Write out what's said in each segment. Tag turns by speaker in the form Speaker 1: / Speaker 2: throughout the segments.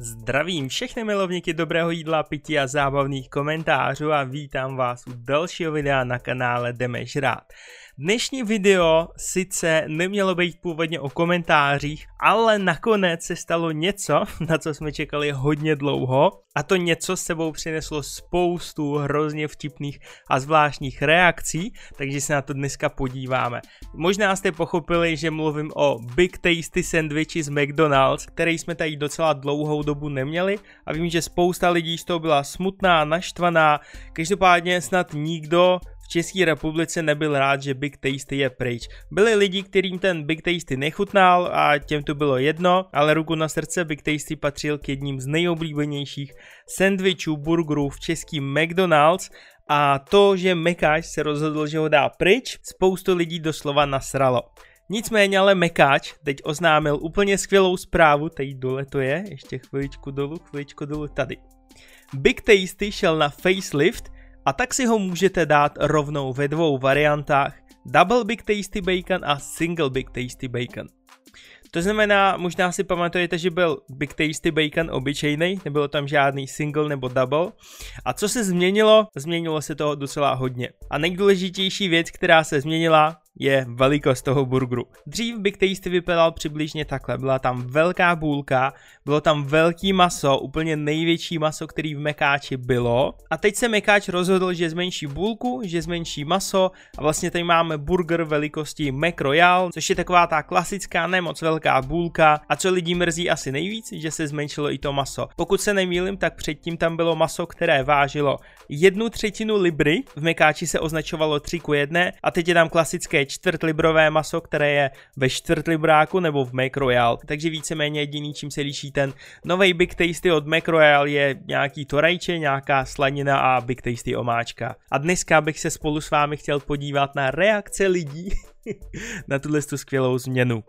Speaker 1: Zdravím všechny milovníky dobrého jídla, pití a zábavných komentářů a vítám vás u dalšího videa na kanále Jdeme žrát. Dnešní video sice nemělo být původně o komentářích, ale nakonec se stalo něco, na co jsme čekali hodně dlouho. A to něco s sebou přineslo spoustu hrozně vtipných a zvláštních reakcí, takže se na to dneska podíváme. Možná jste pochopili, že mluvím o Big Tasty sandwichi z McDonald's, který jsme tady docela dlouhou dobu neměli. A vím, že spousta lidí z toho byla smutná, naštvaná, každopádně snad nikdo České republice nebyl rád, že Big Tasty je pryč. Byli lidi, kterým ten Big Tasty nechutnal a těm to bylo jedno, ale ruku na srdce Big Tasty patřil k jedním z nejoblíbenějších sandvičů, burgerů v českým McDonald's a to, že Mekáč se rozhodl, že ho dá pryč, spoustu lidí doslova nasralo. Nicméně ale Mekáč teď oznámil úplně skvělou zprávu, tady dole to je, ještě chviličku dolů, chviličku dolů, tady. Big Tasty šel na facelift a tak si ho můžete dát rovnou ve dvou variantách Double Big Tasty Bacon a Single Big Tasty Bacon. To znamená, možná si pamatujete, že byl Big Tasty Bacon obyčejný, nebylo tam žádný single nebo double. A co se změnilo? Změnilo se toho docela hodně. A nejdůležitější věc, která se změnila, je velikost toho burgeru. Dřív Big Tasty vypadal přibližně takhle, byla tam velká bůlka, bylo tam velký maso, úplně největší maso, který v Mekáči bylo. A teď se Mekáč rozhodl, že zmenší bůlku, že zmenší maso a vlastně tady máme burger velikosti Mac Royale, což je taková ta klasická nemoc velká bůlka a co lidí mrzí asi nejvíc, že se zmenšilo i to maso. Pokud se nemýlim, tak předtím tam bylo maso, které vážilo jednu třetinu libry, v Mekáči se označovalo 3 ku 1 a teď je tam klasické čtvrtlibrové maso, které je ve čtvrtlibráku nebo v Mac Royale. Takže víceméně jediný, čím se liší ten nový Big Tasty od Mac Royale je nějaký torajče, nějaká slanina a Big Tasty omáčka. A dneska bych se spolu s vámi chtěl podívat na reakce lidí na tuhle skvělou změnu.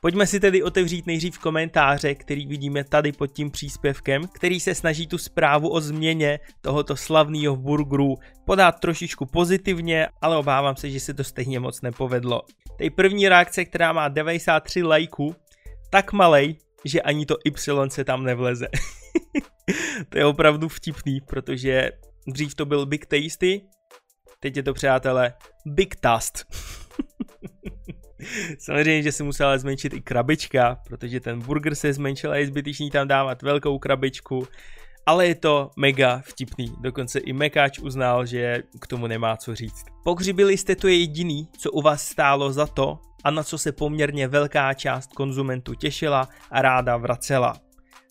Speaker 1: Pojďme si tedy otevřít nejdřív komentáře, který vidíme tady pod tím příspěvkem, který se snaží tu zprávu o změně tohoto slavného burgeru podat trošičku pozitivně, ale obávám se, že se to stejně moc nepovedlo. Tady první reakce, která má 93 lajků, tak malej, že ani to Y se tam nevleze. to je opravdu vtipný, protože dřív to byl Big Tasty, teď je to přátelé Big Tast. Samozřejmě, že se musela zmenšit i krabička, protože ten burger se zmenšil a je zbytečný tam dávat velkou krabičku. Ale je to mega vtipný, dokonce i Mekáč uznal, že k tomu nemá co říct. Pokřibili jste to jediný, co u vás stálo za to a na co se poměrně velká část konzumentů těšila a ráda vracela.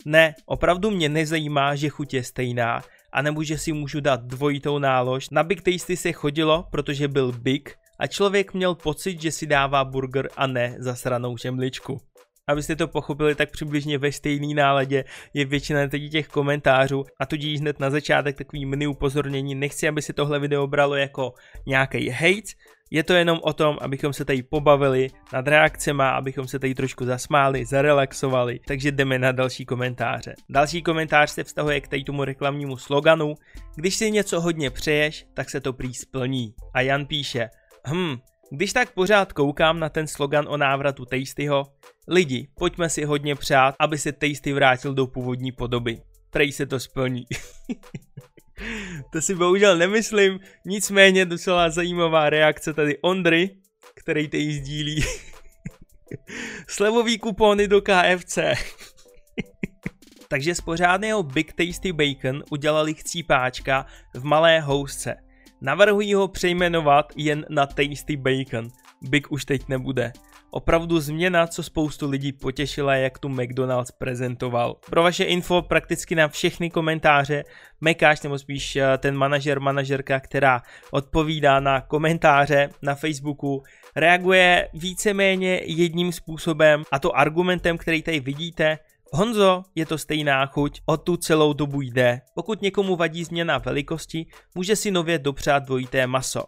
Speaker 1: Ne, opravdu mě nezajímá, že chuť je stejná, a nebo že si můžu dát dvojitou nálož. Na Big Tasty se chodilo, protože byl Big a člověk měl pocit, že si dává burger a ne zasranou žemličku. Abyste to pochopili, tak přibližně ve stejný náladě je většina těch komentářů a tudíž hned na začátek takový mini upozornění. Nechci, aby se tohle video bralo jako nějaký hate, je to jenom o tom, abychom se tady pobavili nad reakcema, abychom se tady trošku zasmáli, zarelaxovali, takže jdeme na další komentáře. Další komentář se vztahuje k tady tomu reklamnímu sloganu, když si něco hodně přeješ, tak se to prý splní. A Jan píše, hm, když tak pořád koukám na ten slogan o návratu Tastyho, lidi, pojďme si hodně přát, aby se Tasty vrátil do původní podoby. Prej se to splní. to si bohužel nemyslím, nicméně docela zajímavá reakce tady Ondry, který tady sdílí. Slevový kupony do KFC. Takže z pořádného Big Tasty Bacon udělali chcípáčka v malé housce. Navrhuji ho přejmenovat jen na Tasty Bacon. Big už teď nebude. Opravdu změna, co spoustu lidí potěšila, jak tu McDonald's prezentoval. Pro vaše info prakticky na všechny komentáře Mekáš, nebo spíš eh, ten manažer, manažerka, která odpovídá na komentáře na Facebooku, reaguje víceméně jedním způsobem a to argumentem, který tady vidíte, Honzo, je to stejná chuť, o tu celou dobu jde. Pokud někomu vadí změna velikosti, může si nově dopřát dvojité maso.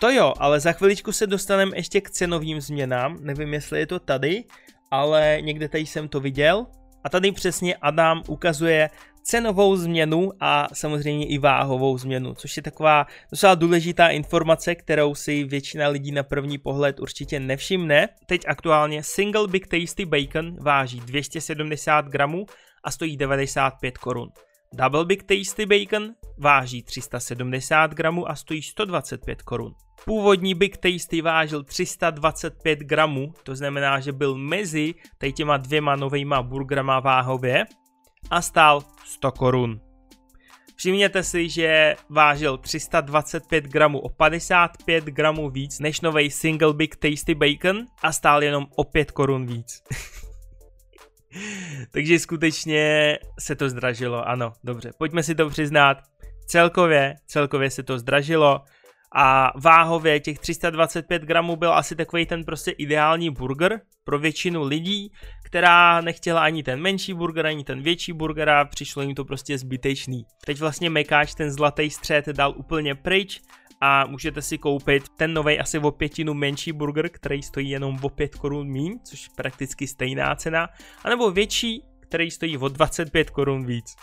Speaker 1: To jo, ale za chviličku se dostaneme ještě k cenovým změnám, nevím jestli je to tady, ale někde tady jsem to viděl. A tady přesně Adam ukazuje cenovou změnu a samozřejmě i váhovou změnu, což je taková docela důležitá informace, kterou si většina lidí na první pohled určitě nevšimne. Teď aktuálně Single Big Tasty Bacon váží 270 gramů a stojí 95 korun. Double Big Tasty Bacon váží 370 gramů a stojí 125 korun. Původní Big Tasty vážil 325 gramů, to znamená, že byl mezi těma dvěma novejma burgerama váhově a stál 100 korun. Všimněte si, že vážil 325 gramů o 55 gramů víc než nový Single Big Tasty Bacon a stál jenom o 5 korun víc. Takže skutečně se to zdražilo, ano, dobře, pojďme si to přiznat. Celkově, celkově se to zdražilo a váhově těch 325 gramů byl asi takový ten prostě ideální burger pro většinu lidí, která nechtěla ani ten menší burger, ani ten větší burger a přišlo jim to prostě zbytečný. Teď vlastně Mekáč ten zlatý střed dal úplně pryč a můžete si koupit ten nový asi o pětinu menší burger, který stojí jenom o 5 korun míň, což je prakticky stejná cena, anebo větší, který stojí o 25 korun víc.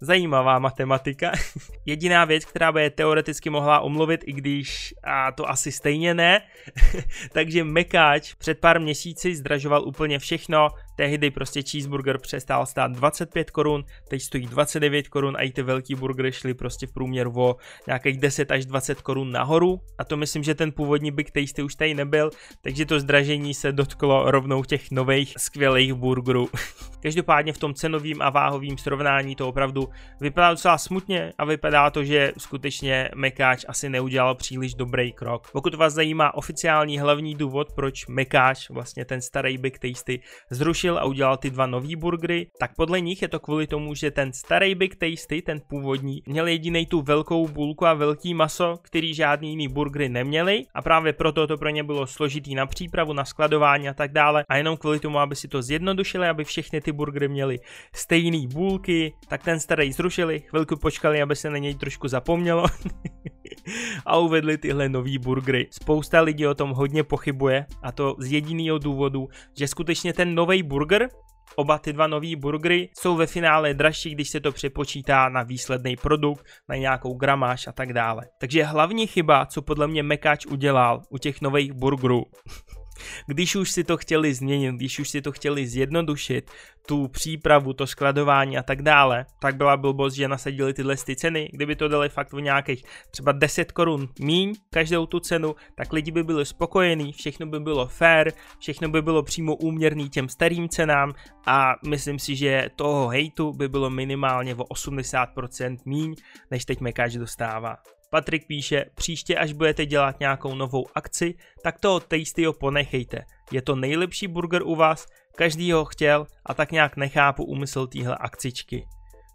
Speaker 1: Zajímavá matematika. Jediná věc, která by je teoreticky mohla omluvit, i když a to asi stejně ne, takže Mekáč před pár měsíci zdražoval úplně všechno, tehdy prostě cheeseburger přestal stát 25 korun, teď stojí 29 korun a i ty velký burgery šly prostě v průměru o nějakých 10 až 20 korun nahoru a to myslím, že ten původní Big Tasty už tady nebyl, takže to zdražení se dotklo rovnou těch nových skvělých burgerů. Každopádně v tom cenovým a váhovým srovnání to opravdu vypadá docela smutně a vypadá to, že skutečně Mekáč asi neudělal příliš dobrý krok. Pokud vás zajímá oficiální hlavní důvod, proč Mekáč, vlastně ten starý Big Tasty, zrušil a udělal ty dva nový burgery, tak podle nich je to kvůli tomu, že ten starý Big Tasty, ten původní, měl jediný tu velkou bulku a velký maso, který žádný jiný burgery neměli. A právě proto to pro ně bylo složitý na přípravu, na skladování a tak dále. A jenom kvůli tomu, aby si to zjednodušili, aby všechny ty burgery měly stejné bulky, tak ten starý zrušili, chvilku počkali, aby se na něj trošku zapomnělo a uvedli tyhle nový burgery. Spousta lidí o tom hodně pochybuje a to z jediného důvodu, že skutečně ten nový burger Oba ty dva nový burgery jsou ve finále dražší, když se to přepočítá na výsledný produkt, na nějakou gramáž a tak dále. Takže hlavní chyba, co podle mě Mekáč udělal u těch nových burgerů, když už si to chtěli změnit, když už si to chtěli zjednodušit, tu přípravu, to skladování a tak dále, tak byla blbost, že nasadili tyhle ty ceny. Kdyby to dali fakt v nějakých třeba 10 korun míň každou tu cenu, tak lidi by byli spokojení, všechno by bylo fair, všechno by bylo přímo úměrný těm starým cenám a myslím si, že toho hejtu by bylo minimálně o 80% míň, než teď Mekáč dostává. Patrik píše, příště až budete dělat nějakou novou akci, tak toho Tastyho ponechejte. Je to nejlepší burger u vás, každý ho chtěl a tak nějak nechápu úmysl téhle akcičky.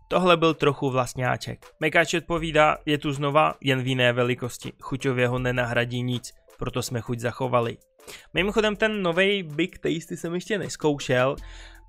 Speaker 1: Tohle byl trochu vlastňáček. Mekáč odpovídá, je tu znova, jen v jiné velikosti. Chuťově ho nenahradí nic, proto jsme chuť zachovali. Mimochodem ten nový Big Tasty jsem ještě neskoušel,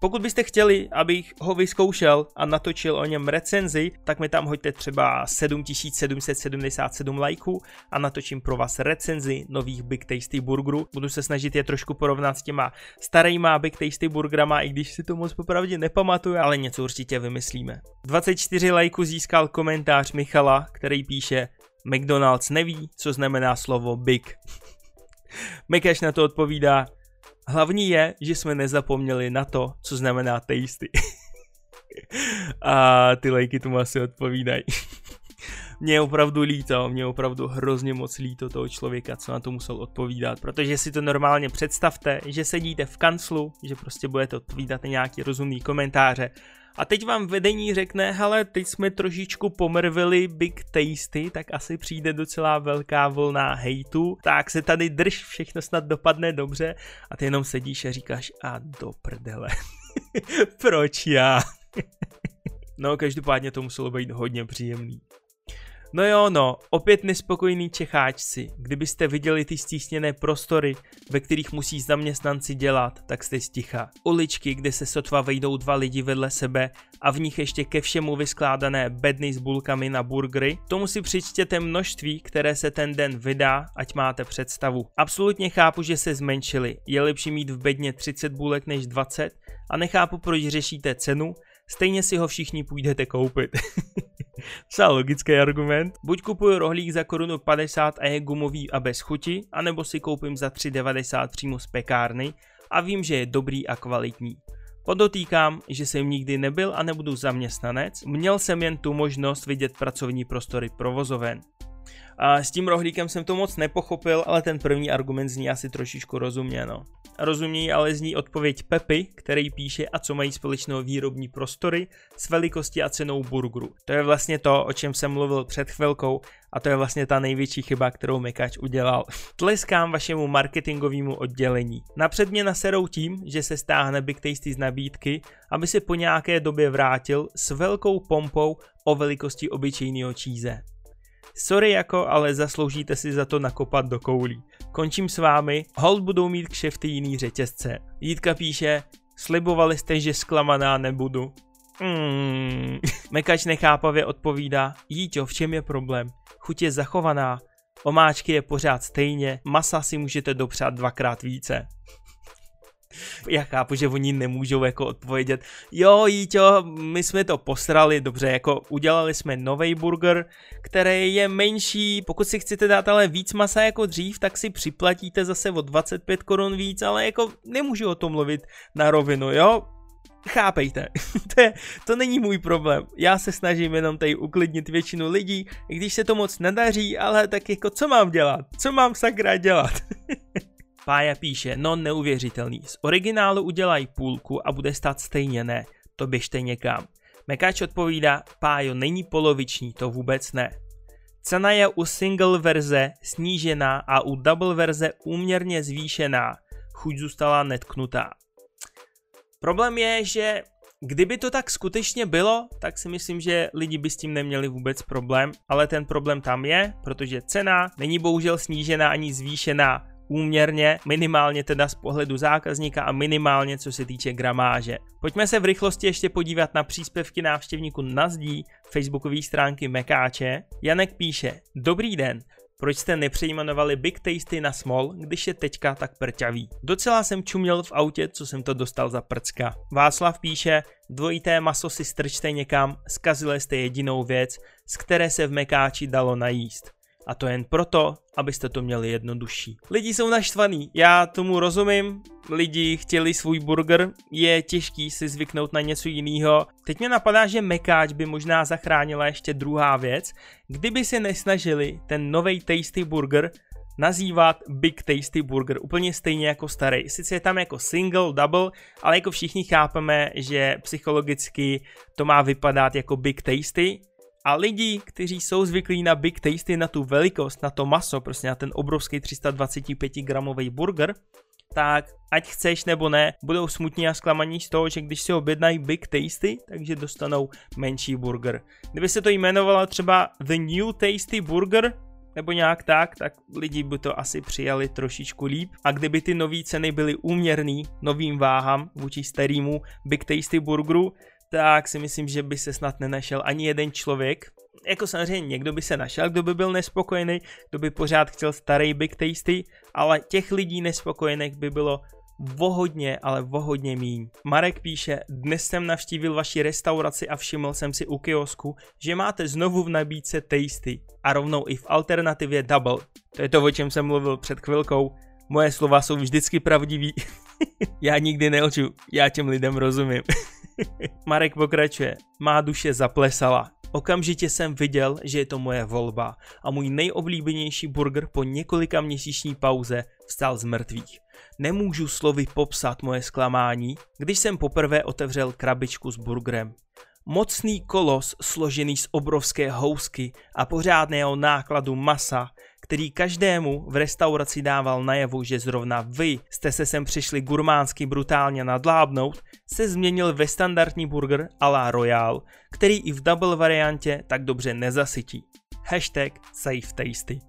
Speaker 1: pokud byste chtěli, abych ho vyzkoušel a natočil o něm recenzi, tak mi tam hoďte třeba 7777 lajků a natočím pro vás recenzi nových Big Tasty burgerů. Budu se snažit je trošku porovnat s těma starýma Big Tasty burgerama, i když si to moc popravdě nepamatuju, ale něco určitě vymyslíme. 24 lajků získal komentář Michala, který píše McDonald's neví, co znamená slovo Big. Mekaš na to odpovídá, Hlavní je, že jsme nezapomněli na to, co znamená tasty. a ty lajky tomu asi odpovídají. mě je opravdu líto, mě je opravdu hrozně moc líto toho člověka, co na to musel odpovídat, protože si to normálně představte, že sedíte v kanclu, že prostě budete odpovídat na nějaký rozumný komentáře a teď vám vedení řekne, hele, teď jsme trošičku pomrvili Big Tasty, tak asi přijde docela velká vlna hejtu, tak se tady drž, všechno snad dopadne dobře a ty jenom sedíš a říkáš a do prdele. Proč já? no, každopádně to muselo být hodně příjemný. No jo, no, opět nespokojný Čecháčci. Kdybyste viděli ty stísněné prostory, ve kterých musí zaměstnanci dělat, tak jste sticha. Uličky, kde se sotva vejdou dva lidi vedle sebe a v nich ještě ke všemu vyskládané bedny s bulkami na burgery, tomu si přičtěte množství, které se ten den vydá, ať máte představu. Absolutně chápu, že se zmenšili. Je lepší mít v bedně 30 bulek než 20 a nechápu, proč řešíte cenu, stejně si ho všichni půjdete koupit. Docela logický argument. Buď kupuju rohlík za korunu 50 a je gumový a bez chuti, anebo si koupím za 3,90 přímo z pekárny a vím, že je dobrý a kvalitní. Podotýkám, že jsem nikdy nebyl a nebudu zaměstnanec, měl jsem jen tu možnost vidět pracovní prostory provozoven. A s tím rohlíkem jsem to moc nepochopil, ale ten první argument zní asi trošičku rozumně, no. Rozumí ale zní odpověď Pepy, který píše a co mají společného výrobní prostory s velikostí a cenou burgeru. To je vlastně to, o čem jsem mluvil před chvilkou a to je vlastně ta největší chyba, kterou Mekač udělal. Tleskám vašemu marketingovému oddělení. Napřed mě naserou tím, že se stáhne Big Tasty z nabídky, aby se po nějaké době vrátil s velkou pompou o velikosti obyčejného číze. Sorry jako, ale zasloužíte si za to nakopat do koulí. Končím s vámi, hold budou mít kšefty jiný řetězce. Jítka píše, slibovali jste, že zklamaná nebudu. Hmm. Mekač nechápavě odpovídá, Jíťo, v čem je problém? Chuť je zachovaná, omáčky je pořád stejně, masa si můžete dopřát dvakrát více. Já chápu, že oni nemůžou jako odpovědět, jo Jíťo, my jsme to posrali, dobře, jako udělali jsme nový burger, který je menší, pokud si chcete dát ale víc masa jako dřív, tak si připlatíte zase o 25 korun víc, ale jako nemůžu o tom mluvit na rovinu, jo, chápejte, to, je, to není můj problém. Já se snažím jenom tady uklidnit většinu lidí, když se to moc nedaří, ale tak jako co mám dělat? Co mám sakra dělat? Pája píše, no neuvěřitelný, z originálu udělají půlku a bude stát stejně ne, to běžte někam. Mekáč odpovídá, Pájo není poloviční, to vůbec ne. Cena je u single verze snížená a u double verze úměrně zvýšená, chuť zůstala netknutá. Problém je, že kdyby to tak skutečně bylo, tak si myslím, že lidi by s tím neměli vůbec problém, ale ten problém tam je, protože cena není bohužel snížená ani zvýšená úměrně, minimálně teda z pohledu zákazníka a minimálně co se týče gramáže. Pojďme se v rychlosti ještě podívat na příspěvky návštěvníků na zdí facebookové stránky Mekáče. Janek píše, dobrý den, proč jste nepřejmenovali Big Tasty na Small, když je teďka tak prťavý? Docela jsem čuměl v autě, co jsem to dostal za prcka. Václav píše, dvojité maso si strčte někam, zkazili jste jedinou věc, z které se v Mekáči dalo najíst. A to jen proto, abyste to měli jednodušší. Lidi jsou naštvaný, já tomu rozumím, lidi chtěli svůj burger, je těžký si zvyknout na něco jiného. Teď mě napadá, že Mekáč by možná zachránila ještě druhá věc, kdyby se nesnažili ten nový Tasty Burger nazývat Big Tasty Burger úplně stejně jako starý. Sice je tam jako single, double, ale jako všichni chápeme, že psychologicky to má vypadat jako Big Tasty, a lidi, kteří jsou zvyklí na Big Tasty, na tu velikost, na to maso, prostě na ten obrovský 325 gramový burger, tak ať chceš nebo ne, budou smutní a zklamaní z toho, že když si objednají Big Tasty, takže dostanou menší burger. Kdyby se to jmenovalo třeba The New Tasty Burger, nebo nějak tak, tak lidi by to asi přijali trošičku líp. A kdyby ty nové ceny byly úměrný novým váhám vůči starýmu Big Tasty Burgeru, tak si myslím, že by se snad nenašel ani jeden člověk. Jako samozřejmě někdo by se našel, kdo by byl nespokojený, kdo by pořád chtěl starý Big Tasty, ale těch lidí nespokojených by bylo vohodně, ale vohodně míň. Marek píše, dnes jsem navštívil vaši restauraci a všiml jsem si u kiosku, že máte znovu v nabídce tasty a rovnou i v alternativě double. To je to, o čem jsem mluvil před chvilkou. Moje slova jsou vždycky pravdivý. já nikdy nelžu, já těm lidem rozumím. Marek pokračuje. Má duše zaplesala. Okamžitě jsem viděl, že je to moje volba a můj nejoblíbenější burger po několika měsíční pauze vstal z mrtvých. Nemůžu slovy popsat moje zklamání, když jsem poprvé otevřel krabičku s burgerem. Mocný kolos složený z obrovské housky a pořádného nákladu masa který každému v restauraci dával najevu, že zrovna vy jste se sem přišli gurmánsky brutálně nadlábnout, se změnil ve standardní burger a la Royal, který i v double variantě tak dobře nezasytí. Hashtag safe tasty.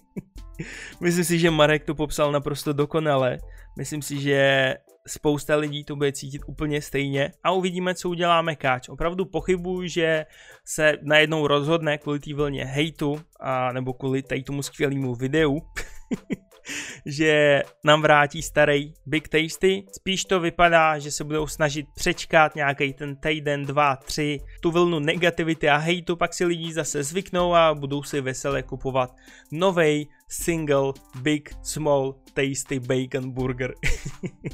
Speaker 1: Myslím si, že Marek to popsal naprosto dokonale. Myslím si, že spousta lidí to bude cítit úplně stejně a uvidíme, co udělá Mekáč. Opravdu pochybuju, že se najednou rozhodne kvůli té vlně hejtu a nebo kvůli tady tomu skvělému videu, že nám vrátí starý Big Tasty. Spíš to vypadá, že se budou snažit přečkat nějaký ten týden, dva, tři, tu vlnu negativity a hejtu, pak si lidi zase zvyknou a budou si veselé kupovat novej single Big Small Tasty Bacon Burger.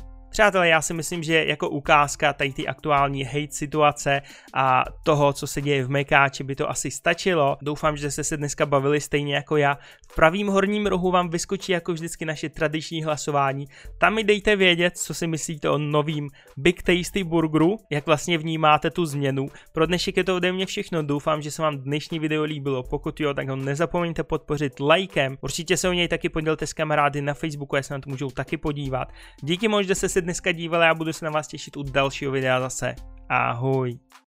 Speaker 1: Přátelé, já si myslím, že jako ukázka tady ty aktuální hate situace a toho, co se děje v Mekáči, by to asi stačilo. Doufám, že jste se dneska bavili stejně jako já. V pravým horním rohu vám vyskočí jako vždycky naše tradiční hlasování. Tam mi dejte vědět, co si myslíte o novým Big Tasty Burgeru, jak vlastně vnímáte tu změnu. Pro dnešek je to ode mě všechno, doufám, že se vám dnešní video líbilo. Pokud jo, tak ho nezapomeňte podpořit lajkem. Určitě se o něj taky podělte s kamarády na Facebooku, já se na to můžou taky podívat. Díky moc, že jste dneska dívali a budu se na vás těšit u dalšího videa zase. Ahoj.